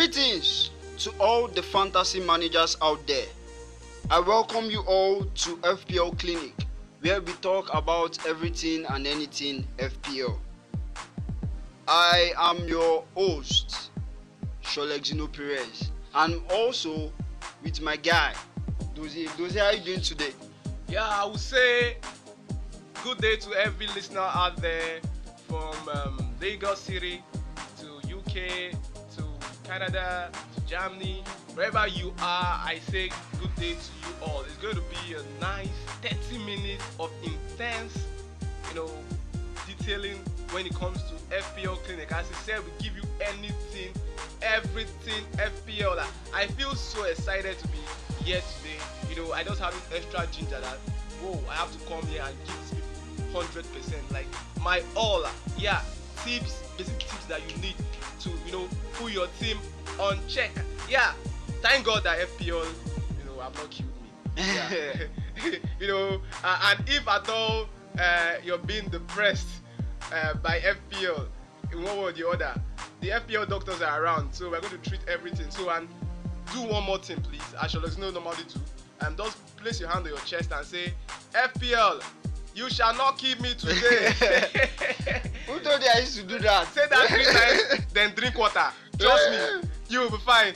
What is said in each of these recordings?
Greetings to all the fantasy managers out there. I welcome you all to FPL Clinic, where we talk about everything and anything FPL. I am your host, Sholexino Perez, and also with my guy, Dozie. Dozie, how are you doing today? Yeah, I would say good day to every listener out there from um, Lagos City to UK Canada to Germany, wherever you are. I say good day to you all. It's going to be a nice 30 minutes of intense, you know, detailing when it comes to FPL clinic. As I said, we give you anything, everything FPL. I feel so excited to be here today. You know, I just have this extra ginger that whoa, I have to come here and give these people hundred percent, like my all. Ah, yeah, tips, basic tips that you need to you know put your team on check. Yeah, thank God that FPL, you know, have not killed me. Yeah. you know, uh, and if at all uh, you're being depressed uh, by FPL in one way or the other, the FPL doctors are around, so we're going to treat everything. So and do one more thing, please. I shall let you know normally do. And just place your hand on your chest and say, FPL, you shall not keep me today. Who told you I used to do that? Say that three times, then drink water. Trust me, you will be fine.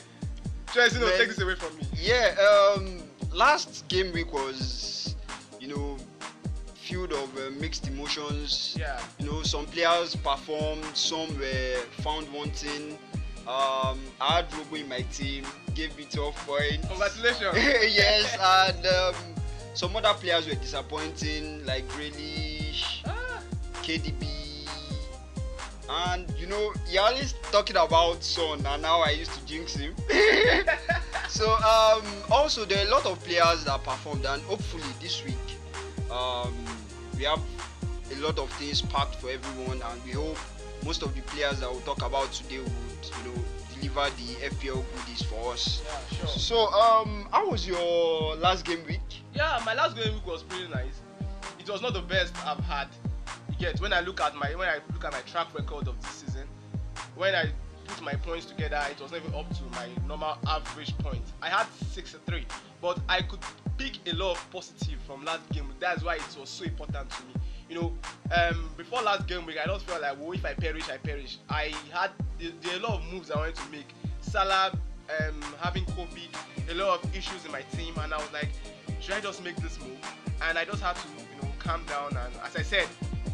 Know, Man. take this away from me. Yeah, um, last game week was, you know, filled of uh, mixed emotions. Yeah. You know, some players performed, some were found wanting. Um, I had Robo in my team, gave me 12 points. Congratulations. yes, and um, some other players were disappointing, like Grealish, Ah, KDB. And you know, you're always talking about Son, and now I used to jinx him. so um, also there are a lot of players that performed, and hopefully this week um, we have a lot of things packed for everyone, and we hope most of the players that we'll talk about today would you know deliver the FPL goodies for us. yeah, sure. So um, how was your last game week? Yeah, my last game week was pretty nice. It was not the best I've had. Yet when I look at my when I look at my track record of this season, when I put my points together, it was not even up to my normal average points. I had 63, but I could pick a lot of positive from last game. That's why it was so important to me. You know, um, before last game week, I just felt like, well, if I perish, I perish. I had there, there a lot of moves I wanted to make. Salah um, having COVID, a lot of issues in my team, and I was like, should I just make this move? And I just had to, you know, calm down. And as I said,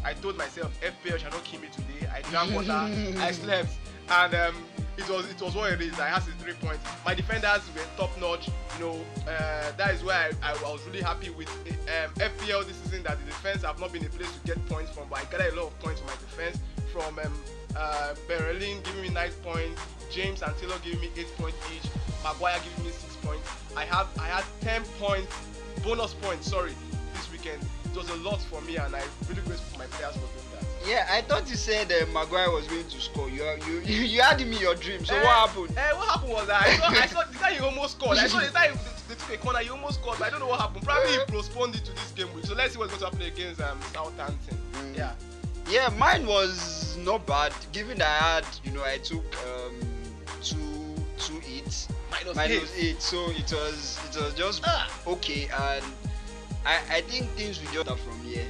I told myself, FPL shall not kill me today. I drank water, I slept, and um, it was it was what it is. I had 63 points. My defenders were top notch. You know, uh, that is why I, I, was really happy with um, FPL this season. That the defense have not been a place to get points from, but I got a lot of points from my defense from um, uh, Berlin giving me nine points, James and Taylor giving me eight points each, Maguire giving me six points. I have I had 10 points, bonus points. Sorry, this weekend. It was a lot for me, and I'm really grateful for my players for doing. Yeah, I thought you said uh, Maguire was going to score. You you you, had him in your dream. So Eh, what happened? Eh, what happened was that I saw, I saw the time he almost scored. I saw the time they took a corner, he almost scored, but I don't know what happened. Probably he postponed it to this game week. So let's see what's going to happen against um, Southampton. Mm. Yeah. Yeah, mine was not bad. Given that I had, you know, I took um, two two hits, Minus, minus eight. eight, so it was it was just Ah. okay, and I I think things will just from here.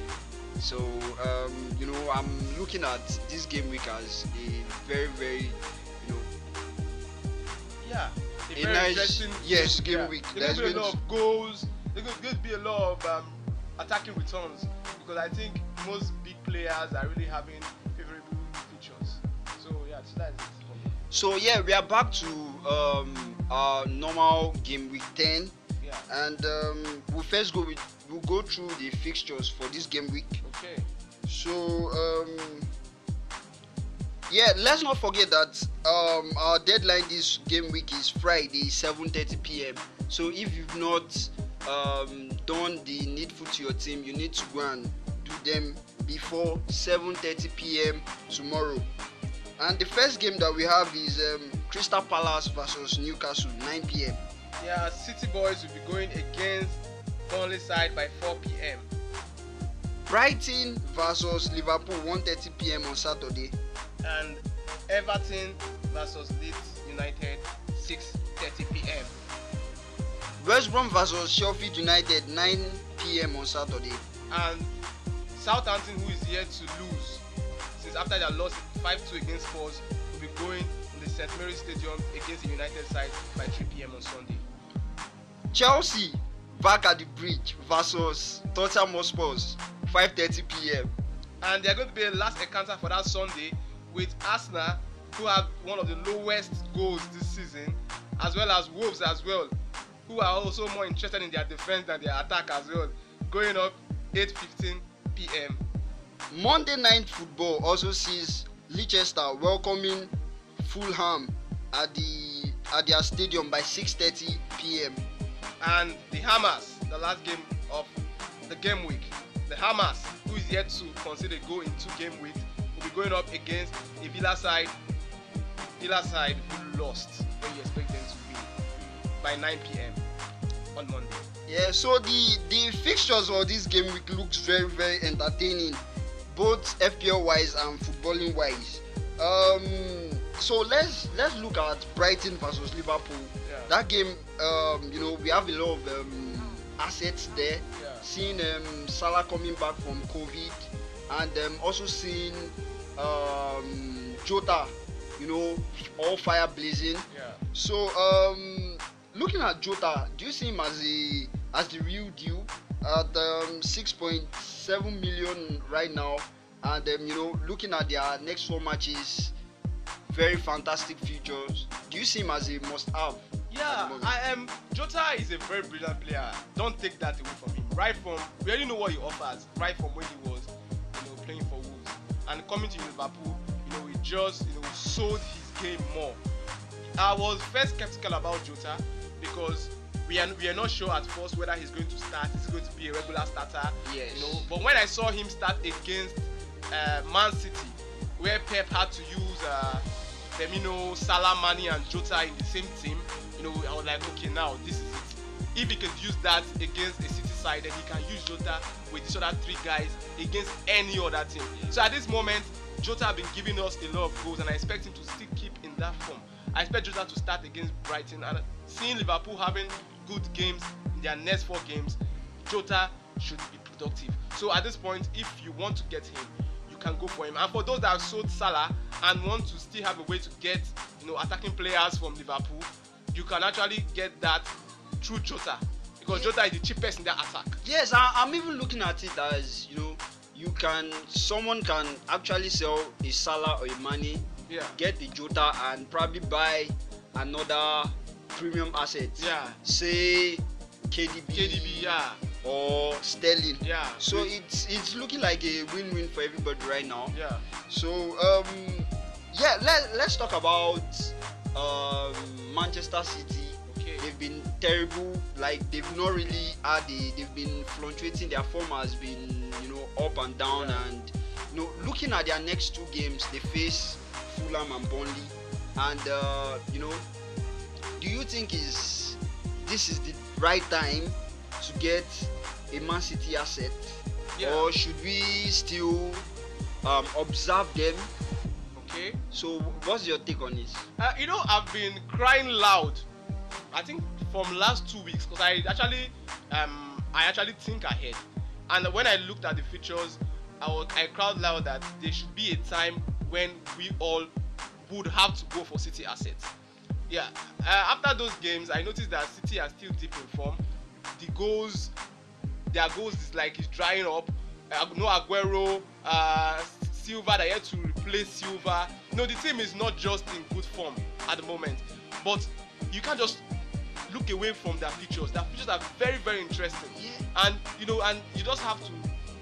So um, you know, I'm looking at this game week as a very very you know Yeah. A very nice- interesting yes, game yeah. week. There's going to be a lot of goals. There's going to be a lot of um, attacking returns because I think most big players are really having favorable features. So yeah, so that's it. So yeah, we are back to um, our normal game week ten, Yeah. and um, we'll first go with we'll go through the fixtures for this game week. Okay. So um, yeah, let's not forget that um, our deadline this game week is Friday, 7:30 p.m. So if you've not um, done the needful to your team, you need to go and do them before 7:30 p.m. tomorrow. And the first game that we have is um, Crystal Palace versus Newcastle, 9 p.m. Yeah, City Boys will be going against Burnley side by 4 p.m. Brighton versus Liverpool, 1:30 p.m. on Saturday. and Everton versus Leeds United United, 6:30 p.m. West Brom versus Sheffield United 9 p.m. on Saturday. And Southampton, who is yet to lose since after their loss 5-2 against Spurs, will be going in the St Mary's Stadium against the United side by 3 p.m. on Sunday. Chelsea back at the bridge versus Tottenham Hotspurs 5:30 p.m. And they are going to be a last encounter for that Sunday with Arsenal, who have one of the lowest goals this season, as well as Wolves as well, who are also more interested in their defense than their attack as well, going up 8:15 p.m. Monday night football also sees Leicester welcoming Fulham at the at their stadium by 6:30 p.m. And the Hammers, the last game of the game week, the Hammers, who is yet to consider in two game weeks, will be going up against a Villa side, Villa side who lost when you expect them to win by 9 p.m. on Monday. Yeah, so the the fixtures of this game week looks very very entertaining, both FPL wise and footballing wise. Um, so let's let's look at Brighton versus Liverpool. Yeah. That game, um, you know, we have a lot of um, assets there. Yeah. Seeing um, Salah coming back from COVID, and um, also seeing um, Jota, you know, all fire blazing. Yeah. So, um, looking at Jota, do you see him as a as the real deal at um, 6.7 million right now? And um, you know, looking at their next four matches, very fantastic futures. Do you see him as a must-have? Yeah. I am. Jota is a very brilliant player. Don't take that away from him. Right from we already know what he offers. Right from when he was, you know, playing for Wolves and coming to Liverpool, you know, he just you know sold his game more. I was first skeptical about Jota because we are we are not sure at first whether he's going to start. He's going to be a regular starter. Yes. You know, but when I saw him start against uh, Man City, where Pep had to use uh, Firmino, Salah, Mane, and Jota in the same team, know, I was like, okay, now this is it. If he can use that against a City side, then he can use Jota with these other three guys against any other team. So at this moment, Jota have been giving us a lot of goals, and I expect him to still keep in that form. I expect Jota to start against Brighton, and seeing Liverpool having good games in their next four games, Jota should be productive. So at this point, if you want to get him, you can go for him. And for those that have sold Salah and want to still have a way to get you know attacking players from Liverpool, you can actually get that through Jota because Jota is the cheapest in that attack. Yes, I, I'm even looking at it as you know, you can someone can actually sell a Salah or a Mane, Yeah. get the Jota, and probably buy another premium asset. Yeah. Say KDB, KDB, yeah, or Sterling. yeah. So it's it's looking like a win-win for everybody right now. yeah, So um, yeah, let let's talk about um, Manchester City. okay. They've been terrible. Like they've not really had the. They've been fluctuating. Their form has been you know up and down. Yeah. And you know looking at their next two games, they face Fulham and Burnley. And uh, you know, do you think is this is the right time to get a Man City asset, Yeah. or should we still um, observe them? Okay. So what's your take on this? Uh, you know, I've been crying loud. I think from last two weeks because I actually, um, I actually think ahead. And when I looked at the features, I was, I cried loud that there should be a time when we all would have to go for City assets. Yeah. Uh, after those games, I noticed that City are still deep in form. The goals, their goals is like it's drying up. Uh, no Aguero, uh, Silva, they had to replace Silva. No, the team is not just in good form at the moment, but you can't just look away from their features. Their features are very, very interesting. Yeah. And you know, and you just have to,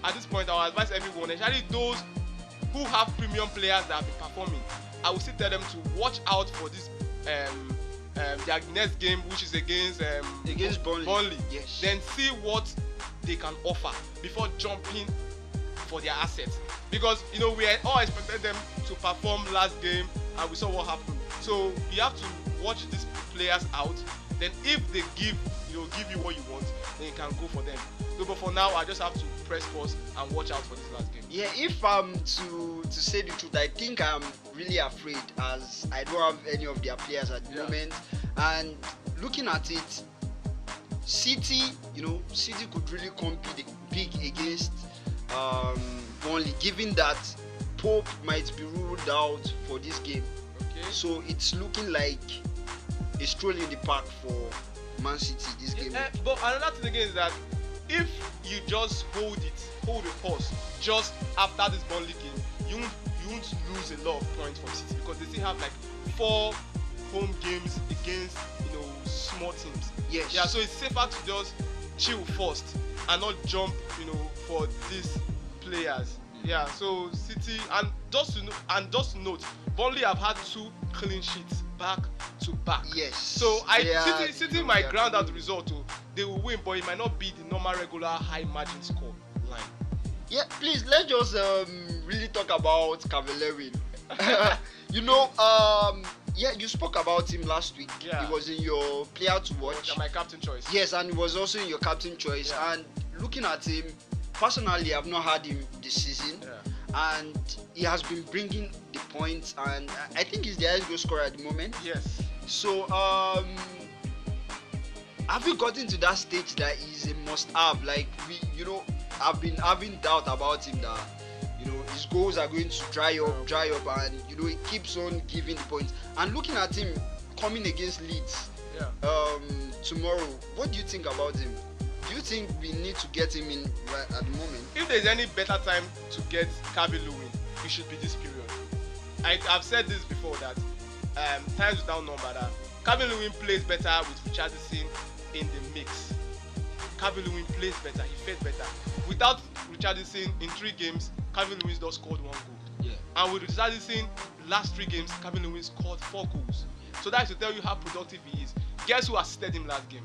at this point, I will advise everyone, especially those who have premium players that have been performing. I will still tell them to watch out for this um, um, their next game, which is against um, Against Burnley. Burnley. Yes. Then see what they can offer before jumping for their assets. Because you know we all expected them to perform last game, and we saw what happened. So you have to watch these players out. Then if they give you know give you what you want, then you can go for them. So, but for now, I just have to press pause and watch out for this last game. Yeah, if I'm to to say the truth, I think I'm really afraid as I don't have any of their players at the Yeah. moment. And looking at it, City, you know, City could really compete big against um, Burnley, given that Pope might be ruled out for this game. Okay. So it's looking like a stroll in the park for Man City this game. Eh, but another thing again is that if you just hold it, hold the pause just after this Burnley game, you won't, you won't lose a lot of points from City because they still have like four home games against you know small teams. Yes. Yeah, so it's safer to just chill first and not jump, you know, for these players. Yeah, so City and just to know, and just note, Burnley have had two clean sheets back to back. Yes. So I are- City City might are ground out the result. Oh, they will win, but it might not be the normal regular high margin score line. Yeah, please let's just um, really talk about Cavalerin. you know, um, yeah, you spoke about him last week. Yeah. He was in your player to watch. Yeah, My captain choice. Yes, and he was also in your captain choice. Yeah. And looking at him, personally, I've not had him this season. Yeah. And he has been bringing the points, and I think he's the highest goal scorer at the moment. Yes. So, um, have you gotten to that stage that he's a must-have? Like we, you know, I've been having doubt about him that you know his goals are going to dry up, dry up, and you know he keeps on giving the points. And looking at him coming against Leeds Yeah. um, tomorrow, what do you think about him? Do you think we need to get him in right at the moment? If there's any better time to get Calvin Lewin, it should be this period. I, I've said this before that um, times without number that Calvin Lewin plays better with Richardson in the mix. Calvin Lewin plays better, he fed better. Without Richardson in three games, Calvin Lewin just scored one goal. Yeah. And with Richardson, last three games, Calvin Lewin scored four goals. So that's to tell you how productive he is. Guess who assisted him last game?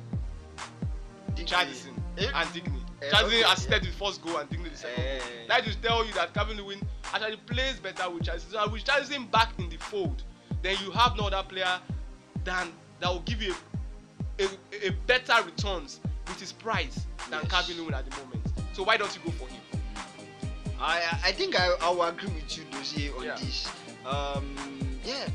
Richardson Eh? and Digne. Eh, Richardson okay, assisted the first goal and Digne the second Eh. goal. That tell you that Calvin Lewin actually plays better with Richardson. So with Richardson back in the fold, then you have no other player than that will give you a, a, a better returns with his price than Yes. Calvin Lewin at the moment. So why don't you go for him? I I think I, I will agree with you, Dozie, on Yeah. this. Um, yeah,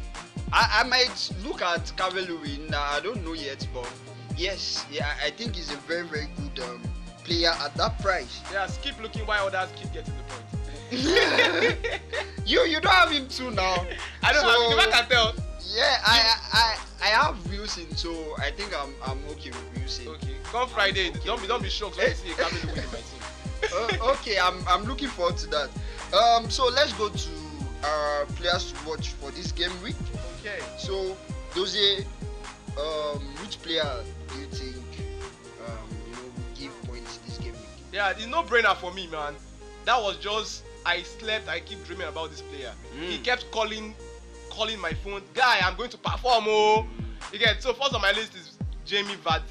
I, I might look at Calvin Lewin. I don't know yet, but yes, yeah, I think he's a very very good um, player at that price. Yeah, keep looking while others keep getting the point. you you don't have him too now. I don't So- have him. I can tell. Yeah, I I I have Wilson, so I think I'm I'm okay with Wilson. Okay, come Friday, okay. don't be don't be shocked when you see a Calvin Lewin in my team. uh, okay, I'm I'm looking forward to that. Um, so let's go to our players to watch for this game week. Okay. So, Dozie, um, which player do you think um, you know will give points this game week? Yeah, it's no brainer for me, man. That was just I slept. I keep dreaming about this player. He Mm. kept calling, calling my phone. Guy, I'm going to perform. Oh, you get. So first on my list is Jamie Vardy.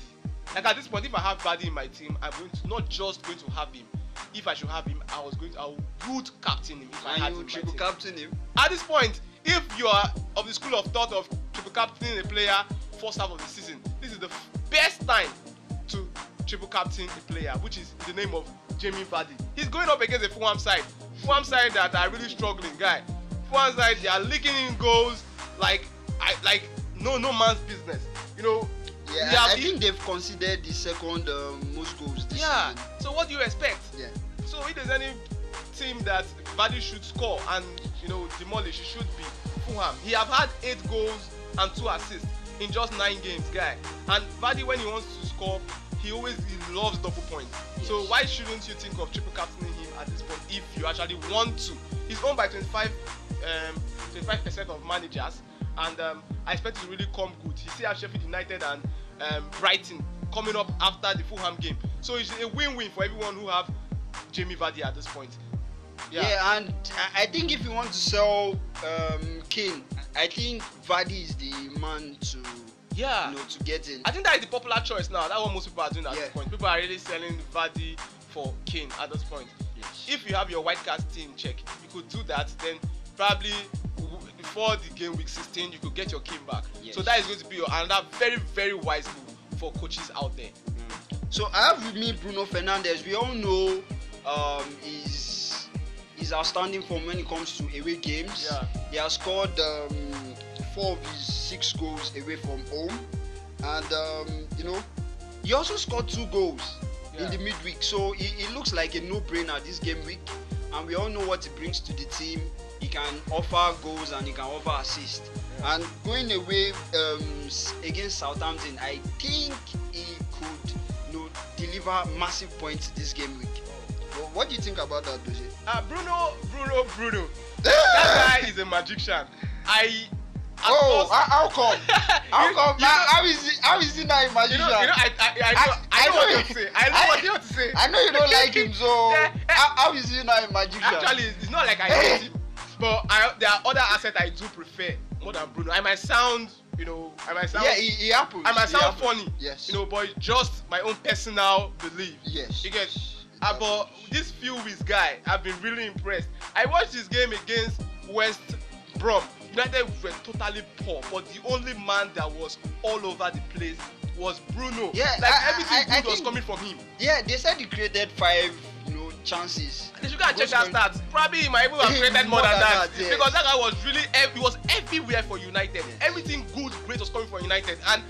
Like at this point, if I have Vardy in my team, I'm going to not just going to have him. If I should have him, I was going to. I would captain him if I had And him you triple captain him. At this point, if you are of the school of thought of triple captaining a player first half of the season, this is the f- best time to triple captain a player, which is the name of Jamie Vardy. He's going up against a Fulham side. Fulham side that are really struggling, guy. Fulham side they are leaking in goals like I like no no man's business. You know. Yeah, we I, I think they've considered the second um, most goals this Yeah. season. So what do you expect? Yeah. So if there's any team that Vardy should score and you know demolish, it should be Fulham. He have had eight goals and two assists in just nine games, guy. And Vardy, when he wants to score, he always he loves double points. So why shouldn't you think of triple captaining him at this point if you actually want to? He's owned by 25 um, 25% of managers, and um, I expect it to really come good. He still has Sheffield United and um, Brighton coming up after the Fulham game. So it's a win-win for everyone who have Jamie Vardy at this point. Yeah, and I- think if you want to sell um, Kane, I think Vardy is the man to Yeah. you know to get in. I think that is the popular choice now. That's what most people are doing at Yeah. this point. People are really selling Vardy for Kane at this point. Yes. If you have your white card team check, you could do that. Then probably before the game week 16, you could get your Kane back. Yes. So that is going to be your, another very very wise move for coaches out there. So I have with me Bruno Fernandes. We all know um, his his outstanding form when it comes to away games. Yeah. He has scored um, four of his six goals away from home, and um, you know he also scored two goals in the midweek. So it, looks like a no-brainer this game week, and we all know what he brings to the team. He can offer goals and he can offer assist. Yeah. And going away um, against Southampton, I think he could you know, deliver massive points this game week. What do you think about that, Dozie? Uh, Bruno, Bruno, Bruno. That guy is a magician. I. oh, first- how, come? How You- come? you how, know- how is he? How is he not a You magician? know, you know, I, I, I know, I- I, I know know what you you- want to say. I know I- what you want to say. I know you don't like him, so Yeah. how, how is he not a magician? Actually, it's not like I hate him, but I, there are other assets I do prefer more than Bruno. I might sound, you know, I might sound, yeah, it, it happens. I might sound funny, Yes. you know, but just my own personal belief. Yes. You get, uh, but this few weeks guy, I've been really impressed. I watched this game against West Brom. United were totally poor, but the only man that was all over the place was Bruno. Yeah, like I- everything I- I good was think- coming from him. Yeah, they said he created five, you know, chances. They should go and check that stats. Probably he might even have created more, More than, than that, that, yes. because that guy was really ev- he was everywhere for United. Yes. Everything good, great was coming from United, and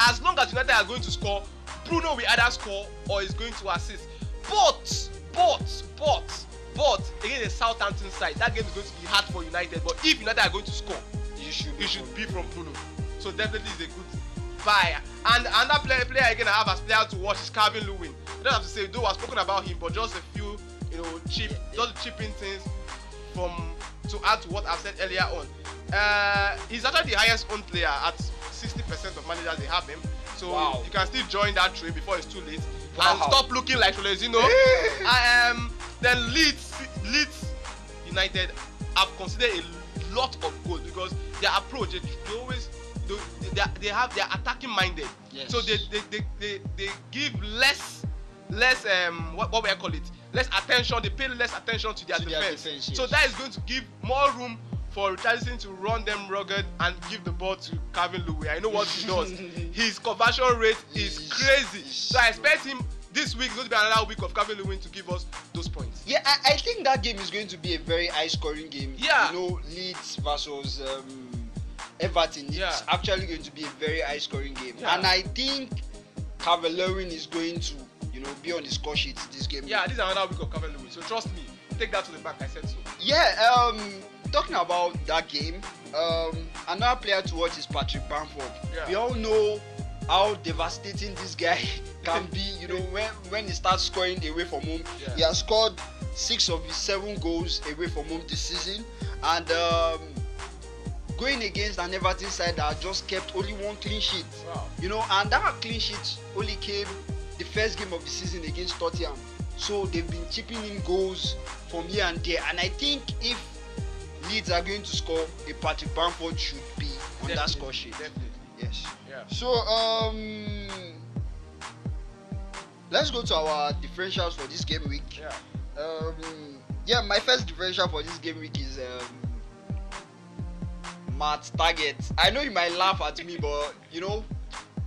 as long as United are going to score, Bruno will either score or is going to assist. But, but, but, but against the Southampton side, that game is going to be hard for United. But if United are going to score, You should. it should be from Bruno. So definitely is a good buy. And another player, player again I have as player to watch is Calvin Lewin. I don't have to say though I've spoken about him, but just a few, you know, cheap, just chipping things from to add to what I've said earlier on. Uh, he's actually the highest owned player at 60% of managers they have him. So Wow. you can still join that trade before it's too late. And Wow. stop looking like Solezino. um, then Leeds, Leeds United have considered a lot of goals because their approach they, they always they, they, they have they are attacking minded. Yes. So they they, they, they they give less less um what, what we call it less attention they pay less attention to their To their defense. defense, yes. So that is going to give more room for Richarlison to run them rugged and give the ball to Calvin Lewin. I know what he does. His conversion rate is crazy. So I expect him this week is going to be another week of Calvin Lewin to give us those points. Yeah, I, I think that game is going to be a very high scoring game. Yeah. You know, Leeds versus um, Everton. It's Yeah. actually going to be a very high scoring game. Yeah. And I think Cavalerin is going to, you know, be on the score sheet this game. Yeah, this is another week of Calvin Lewin. So trust me, take that to the bank. I said so. Yeah, um, talking about that game, um, another player to watch is Patrick Bamford. Yeah. We all know how devastating this guy can be. You know, when when he starts scoring away from home, Yeah. he has scored six of his seven goals away from home this season, and um, going against an Everton side that just kept only one clean sheet. Wow. You know, and that clean sheet only came the first game of the season against Tottenham. So they've been chipping in goals from here and there. And I think if Leeds are going to score, a Patrick Bamford should be on that Definitely, score sheet. Definitely. Yes. Yeah. So um let's go to our differentials for this game week. Yeah. Um yeah, my first differential for this game week is um Matt Targett. I know you might laugh at me, but you know,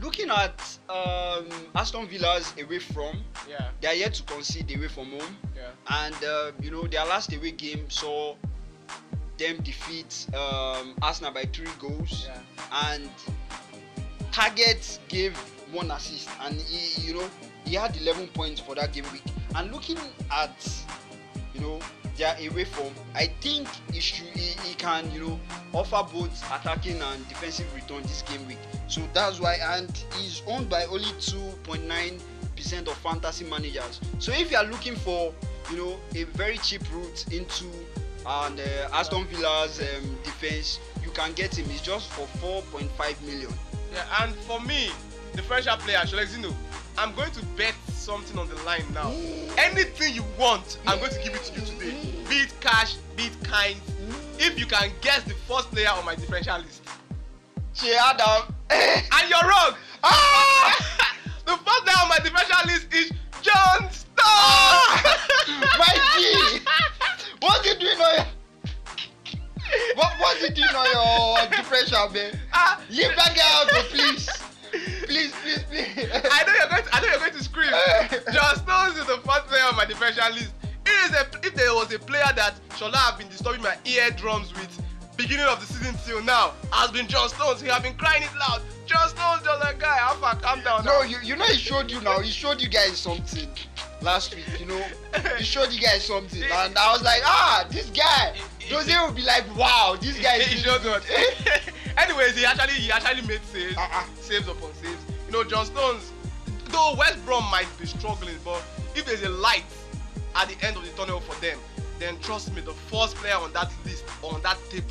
looking at um Aston Villa's away from, Yeah. they are yet to concede away from home, Yeah. and uh, you know their last away game saw them defeat um, Arsenal by three goals. Yeah. and Targett gave one assist. And he you know he had 11 points for that game week. And looking at you know their away form I think he should he, he can you know offer both attacking and defensive return this game week. So that's why and he's owned by only 2.9 percent of fantasy managers. So if you are looking for you know a very cheap route into and uh, Aston Villa's um, defense you can get him it's just for 4.5 million Yeah, and for me, the French player, Sholexino, I'm going to bet something on the line now. Anything you want, I'm going to give it to you today. Be it cash, be it kind. If you can guess the first player on my differential list. She had um, And you're wrong! ah! the first player on my differential list is John Stones! My G! What's he doing on your what, what's he doing on your differential, man? Ah, Leave that guy out, please. Please, please, please. I know you're going to, I know you're going to scream. differential list. If, a, if there was a player that Shola have been disturbing my eardrums with beginning of the season till now, has been John Stones. He have been crying it loud. John Stones just like guy, Alpha, calm down. No, now. you you know he showed you now. He showed you guys something last week. You know, he showed you guys something, and I was like, ah, this guy. Those will be like, wow, this guy is really showed good. Anyways, he actually he actually made saves, Uh-uh. saves upon saves. You know, John Stones. Though West Brom might be struggling, but if there's a light at the end of the tunnel for them, then trust me, the first player on that list on that table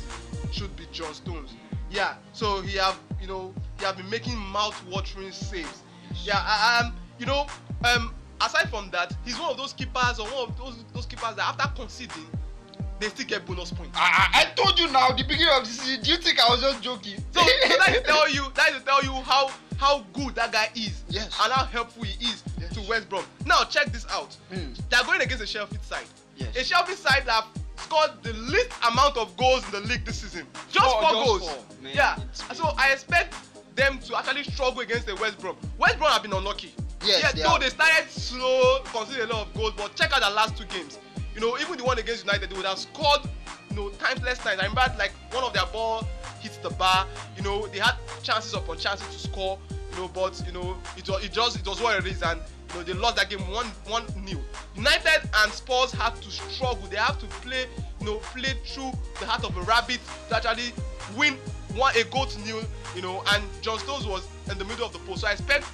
should be John Stones. Yeah, so he have you know he have been making mouth-watering saves. Yeah, um, you know, um, aside from that, he's one of those keepers or one of those those keepers that after conceding, they still get bonus points. I, I I told you now, the beginning of the season. Do you think I was just joking? So, so that to tell you, that to tell you how how good that guy is, Yes. and how helpful he is Yes. to West Brom. Now check this out. Hmm. They are going against a Sheffield side. Yes. A Sheffield side that scored the least amount of goals in the league this season. Just Four, four just goals. four, man. yeah. So I expect them to actually struggle against the West Brom. West Brom have been unlucky. Yes, yeah, they though have. they started slow, conceding a lot of goals, but check out the last two games. You know, even the one against United, they would have scored, you know, timeless times. I remember like one of their ball hits the bar. You know, they had chances upon chances to score. You know, but you know, it was it just it was what it is, and you know they lost that game one one nil. United and Spurs have to struggle. They have to play, you know, play through the heart of a rabbit to actually win one a goal to nil. You know, and John Stones was in the middle of the post, so I expect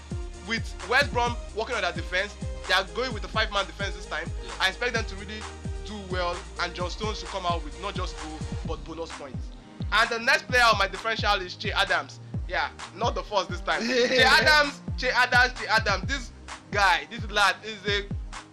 with West Brom working on their defense, they are going with the five-man defense this time. Yeah. I expect them to really do well, and John Stones to come out with not just goal but bonus points. And the next player on my differential is Che Adams. Yeah, not the first this time. che Adams, Che Adams, Che Adams. This guy, this lad is a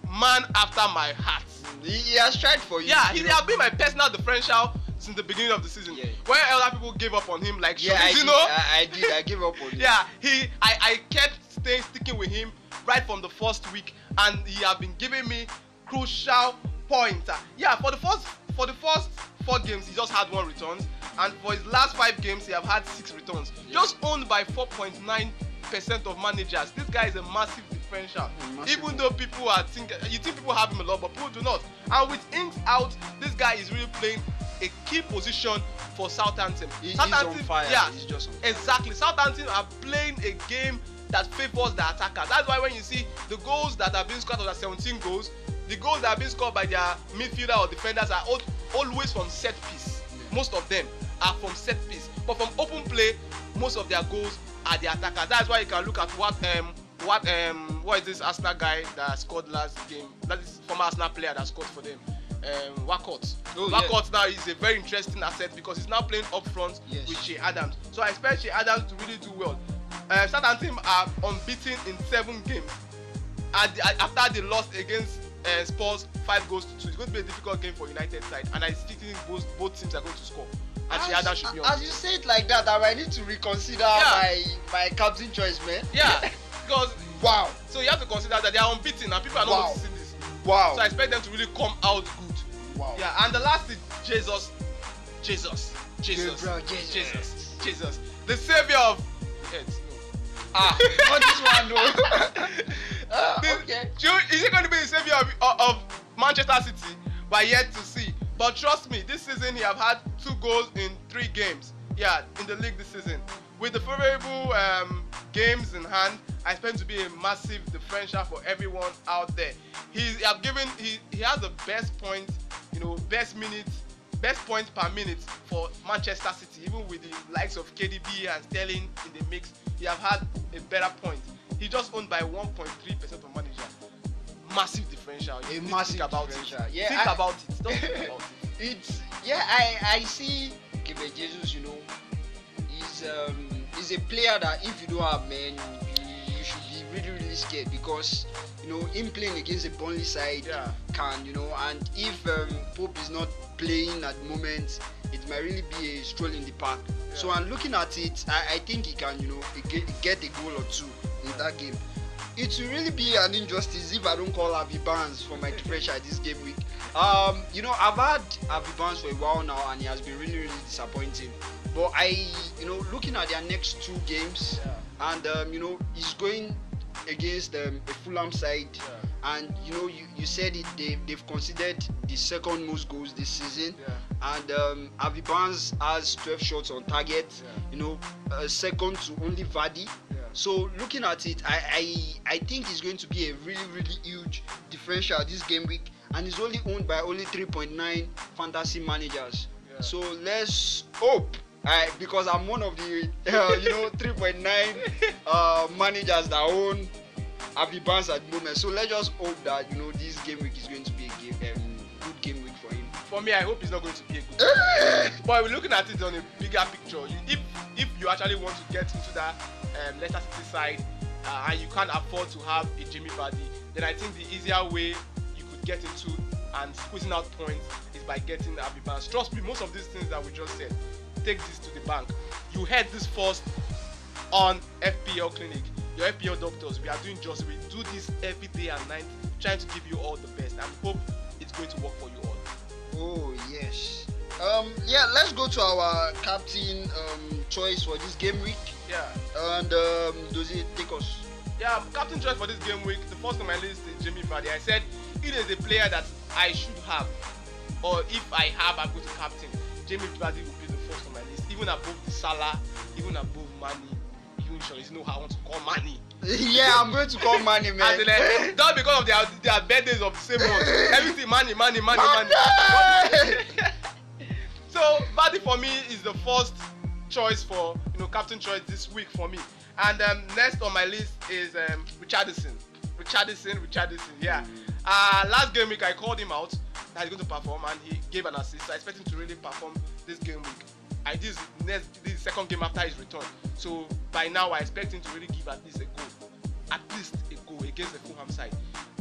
man after my heart. He, he has tried for you. Yeah, he has been my personal differential since the beginning of the season. Yeah. When other people gave up on him, like Yeah, I you did, know. I, I did. I gave up on him. Yeah, he I, I kept staying sticking with him right from the first week and he have been giving me crucial points. Yeah, for the first for the first four games he just had one returns and for his last five games he have had six returns. Yeah. Just owned by 4.9 percent of managers. This guy is a massive differential. Mm, massive Even though people are think you think people have him a lot, but people do not. And with Ings out, this guy is really playing a key position for Southampton. He, he's on fire. yeah, He's just on Exactly. Southampton are playing a game that favors the attacker. That's why when you see the goals that have been scored out of the 17 goals, the goals that have been scored by their midfielder or defenders are al- always from set piece. Yeah. Most of them are from set piece. But from open play, most of their goals are the attacker. That's why you can look at what um what um what is this Arsenal guy that scored last game? That is former Arsenal player that scored for them. Um, Wakot. Oh, yeah. Wakot now is a very interesting asset because he's now playing up front Yes. with Shea Adams. So I expect Shea Adams to really do well. Uh, team are unbeaten in seven games. The- after they lost against uh, Spurs, five goals to two, it's going to be a difficult game for United side. And I still think both both teams are going to score. And Adams should be on. As you say it like that, I need to reconsider Yeah. my my captain choice, man. Yeah, because Wow. so you have to consider that they are unbeaten and people are not Wow. noticing this. Wow. So I expect them to really come out good. wow. Yeah, and the last is Jesus. Jesus. Jesus. Gabriel Jesus. Jesus. Jesus. The savior of Yes, no. Ah, not this one, no. This- okay. Is he going to be the savior of, of, Manchester City? But yet to see. But trust me, this season he have had two goals in three games. Yeah, in the league this season. With the favorable um, games in hand, I expect to be a massive differential for everyone out there. He's he have given he, he has the best points, you know, best minutes, best points per minute for Manchester City. Even with the likes of KDB and Sterling in the mix, he have had a better point. He just owned by 1.3 percent of manager. Massive differential. You A massive think about differential. it. Yeah, think I- about it. Don't think about it. it's yeah i i see Gabriel jesus you know he's um he's a player that if you don't have man really really scared because you know him playing against a Burnley side Yeah. can you know and if um, Pope is not playing at the moment it might really be a stroll in the park so I'm looking at it I, I think he can you know get, get a goal or two in that game it will really be an injustice if I don't call Harvey Barnes for my differential this game week. Um, you know, I've had Harvey Barnes for a while now, and he has been really, really disappointing. But I, you know, looking at their next two games, Yeah. and um, you know, he's going against um, a Fulham side, and you know you, you said it they, they've considered the second most goals this season Yeah. and um, Harvey Barnes has 12 shots on target Yeah. you know uh, second to only Vardy Yeah. so looking at it I, I I think it's going to be a really really huge differential this game week and it's only owned by only 3.9 fantasy managers Yeah. so let's hope I, because I'm one of the uh, you know 3.9 uh, managers that own Harvey Barnes at the moment. So let's just hope that you know this game week is going to be a game, um, good game week for him. For me, I hope it's not going to be a good. but we're looking at it on a bigger picture. You, if if you actually want to get into that um, Leicester City side uh, and you can't afford to have a Jimmy Vardy, then I think the easier way you could get into and squeezing out points is by getting Harvey Barnes. Trust me, most of these things that we just said, take this to the bank. You heard this first on FPL Clinic. Your FPL doctors, we are doing just we do this every day and night, trying to give you all the best and hope it's going to work for you all. Oh yes. Um, yeah, let's go to our captain um, choice for this game week. Yeah. And um, does it take us? Yeah, captain choice for this game week. The first on my list is Jimmy Vardy. I said it is a player that I should have, or if I have, I'm going to captain. Jimmy Vardy will even above the Salah, even above Mani, even sure you know how I want to call Mani. yeah, I'm going to call Manny man. As in, not because of their their birthdays of the same month. Everything Mani, Mani, Mani. Mane! so Vardy for me is the first choice for you know captain choice this week for me. And um, next on my list is um, Richardson. Richardson, Richardson, yeah. Uh, last game week I called him out that he's going to perform and he gave an assist. I expect him to really perform this game week. I this next this second game after his return. So by now I expect him to really give at least a goal, at least a goal against the Fulham side.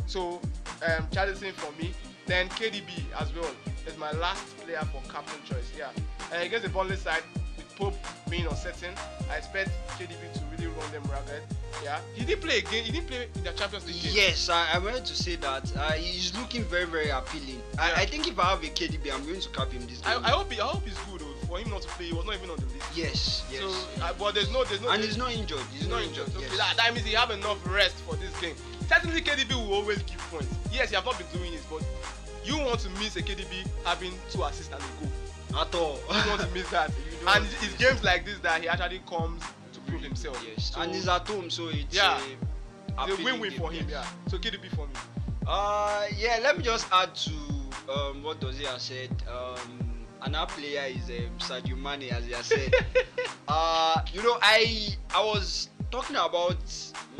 So um, for me. Then KDB as well is my last player for captain choice. Yeah, and against the Burnley side with Pope being uncertain, I expect KDB to really run them ragged. Yeah, he didn't play again. He didn't play in the Champions League game. Yes, I, I wanted to say that uh, he's looking very, very appealing. Yeah. I, I think if I have a KDB, I'm going to cap him this I, game. I hope he, I hope he's good though. For him not to play, he was not even on the list. yes, yes. So, uh, but there's no, there's no. and he's not injured. He's, He's not injured. injured. So yes. that, that means he have enough rest for this game. Certainly, KDB will always give points. Yes, he have not been doing it, but you want to miss a KDB having two assists and a goal. At all. You want to miss that. And it's miss games like this that he actually comes to prove himself. Yes, So, and he's at home, so it's Yeah. a it's a win-win for him. yes. Yeah. So KDB for me. Uh, yeah. Let me just add to um, what Dozie has said. Um, another player is um, Sadio Mane, as has said. uh, you know, I I was talking about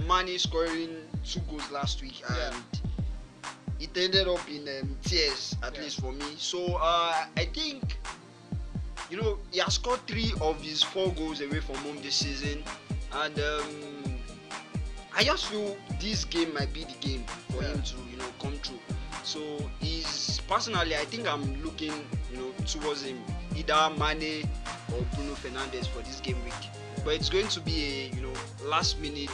Mane scoring two goals last week, and Yeah. it ended up in um, tears, at Yeah. least for me. So uh, I think. You know, he has scored three of his four goals away from home this season, and um, I just feel this game might be the game for Yeah. him to you know come through. So he's personally, I think I'm looking you know towards him, either Mane or Bruno Fernandes for this game week. But it's going to be a you know last minute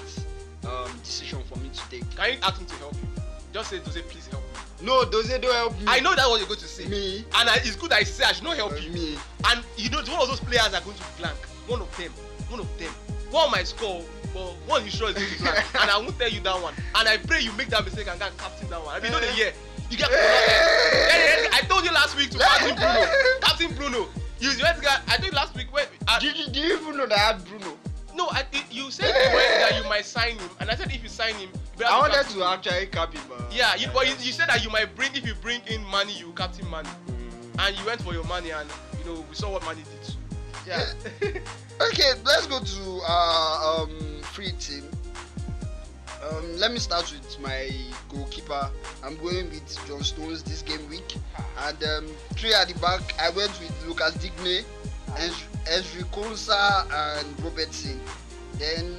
um, decision for me to take. Can you ask him to help you? Just say, Jose, please help me. No, Doze, don't help me. I know that's what you're going to say. me. And I, it's good that I say I should not help uh, you. me. And you know, one of those players are going to blank. One of them. One of them. One might score, but one you sure is going to blank. and I won't tell you that one. And I pray you make that mistake and get captain that one. I mean, you know the year. You get. Hey, hey, I told you last week to captain Bruno. Captain Bruno. You to get- I you last week Did you, do you even know that I had Bruno? no, I, it, you said that you might sign him, and I said if you sign him, I wanted to actually cap him. Uh, Yeah, you, but you, you said that you might bring if you bring in money, you captain money, Mm. and you went for your money, and you know we saw what money did. Yeah. Okay, let's go to our um, free team. Um, let me start with my goalkeeper. I'm going with John Stones this game week. And um, three at the back, I went with Lucas Digne, Ezri Konsa, and Robertson. Then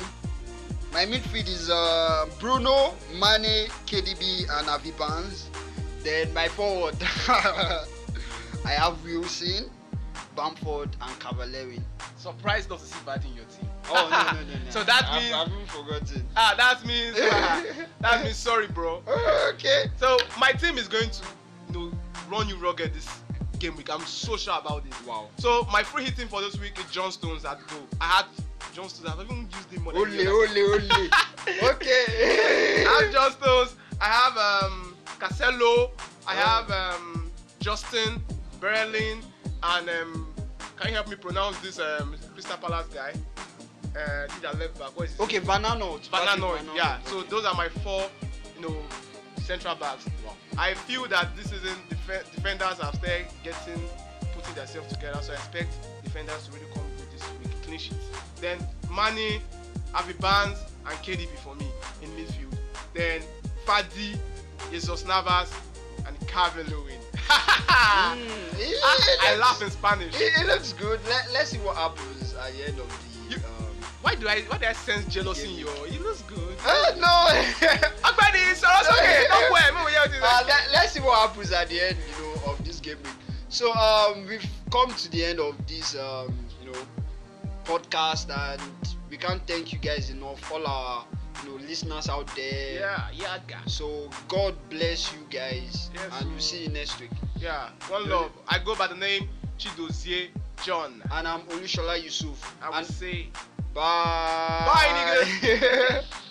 my midfield is uh, Bruno, Mane, KDB, and Harvey Barnes. Then my forward, I have Wilson, Bamford, and Cavallari. Surprised not to see bad in your team. Oh no no no no! So that I've, means I've even forgotten. ah that means that means sorry, bro. okay. So my team is going to you know run you rugged this game week. I'm so sure about this. Wow. So my free hitting for this week is John Stones at goal. I had John Stones. I've even used him more you. ole ole. okay. I have John Stones I have um, Casello. I have um, Justin Berlin, and um, can you help me pronounce this um, Crystal Palace guy? Uh, did I left back? What is Okay? Van Aanholt. Van Patrick Aanholt, Van yeah. So those are my four, you know, central backs. Wow. I feel that this season def- defenders have started getting putting themselves together. So I expect defenders to really come good this week, clean sheets. Then Mane, Harvey Barnes, and KDB for me in midfield. Then Vardy, Jesus Navas, and Calvert-Lewin. Mm, it- I, I laugh in Spanish. It, it looks good. Let, let's see what happens at the end of the. You- Why do I why do I sense jealousy in your? It looks good. uh, no. Agbadi, sọ̀rọ̀ sókè, don't worry, mo yẹ o ti sẹ́. let, let's see what happens at the end, you know, of this game week. So um, we've come to the end of this, um, you know, podcast, and we can't thank you guys enough, all our, you know, listeners out there. Yeah, yeah, guy. So God bless you guys, Yes, and we'll see you next week. Yeah, one Yeah. love. I go by the name Chidozie John. And I'm Olushola Yusuf. I will and say bye. Bye, nigga.